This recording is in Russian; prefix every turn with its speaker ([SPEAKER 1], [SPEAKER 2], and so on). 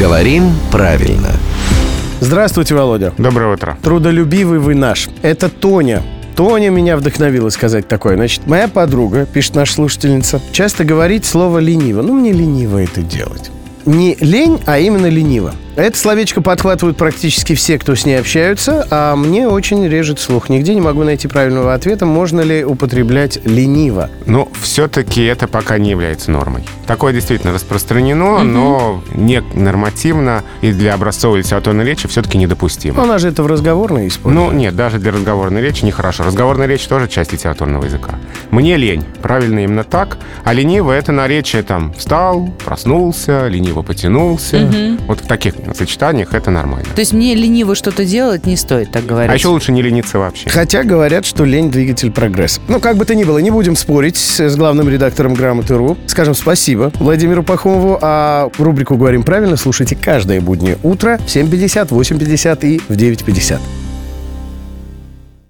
[SPEAKER 1] Говорим правильно.
[SPEAKER 2] Здравствуйте, Володя.
[SPEAKER 3] Доброе утро.
[SPEAKER 2] Трудолюбивый вы наш. Это Тоня. Тоня меня вдохновила сказать такое. Значит, моя подруга, пишет наша слушательница, часто говорит слово «лениво». Ну, мне лениво это делать. Не лень, а именно лениво. Это словечко подхватывают практически все, кто с ней общаются, а мне очень режет слух. Нигде не могу найти правильного ответа, можно ли употреблять лениво.
[SPEAKER 3] Ну, все-таки это пока не является нормой. Такое действительно распространено, но не нормативно и для образцовой литературной речи все-таки недопустимо.
[SPEAKER 2] Она же это в разговорной использует.
[SPEAKER 3] Ну, нет, даже для разговорной речи нехорошо. Разговорная речь тоже часть литературного языка. Мне лень. Правильно именно так. А лениво — это наречие там «встал», «проснулся», «лениво потянулся». Вот в таких сочетаниях это нормально.
[SPEAKER 4] То есть мне лениво что-то делать не стоит, так говорить.
[SPEAKER 3] А еще лучше не лениться вообще.
[SPEAKER 2] Хотя говорят, что лень – двигатель прогресса. Ну, как бы то ни было, не будем спорить с главным редактором «Грамоты.ру». Скажем спасибо Владимиру Пахомову, а рубрику «Говорим правильно» слушайте каждое буднее утро в 7.50, 8.50 и в 9.50.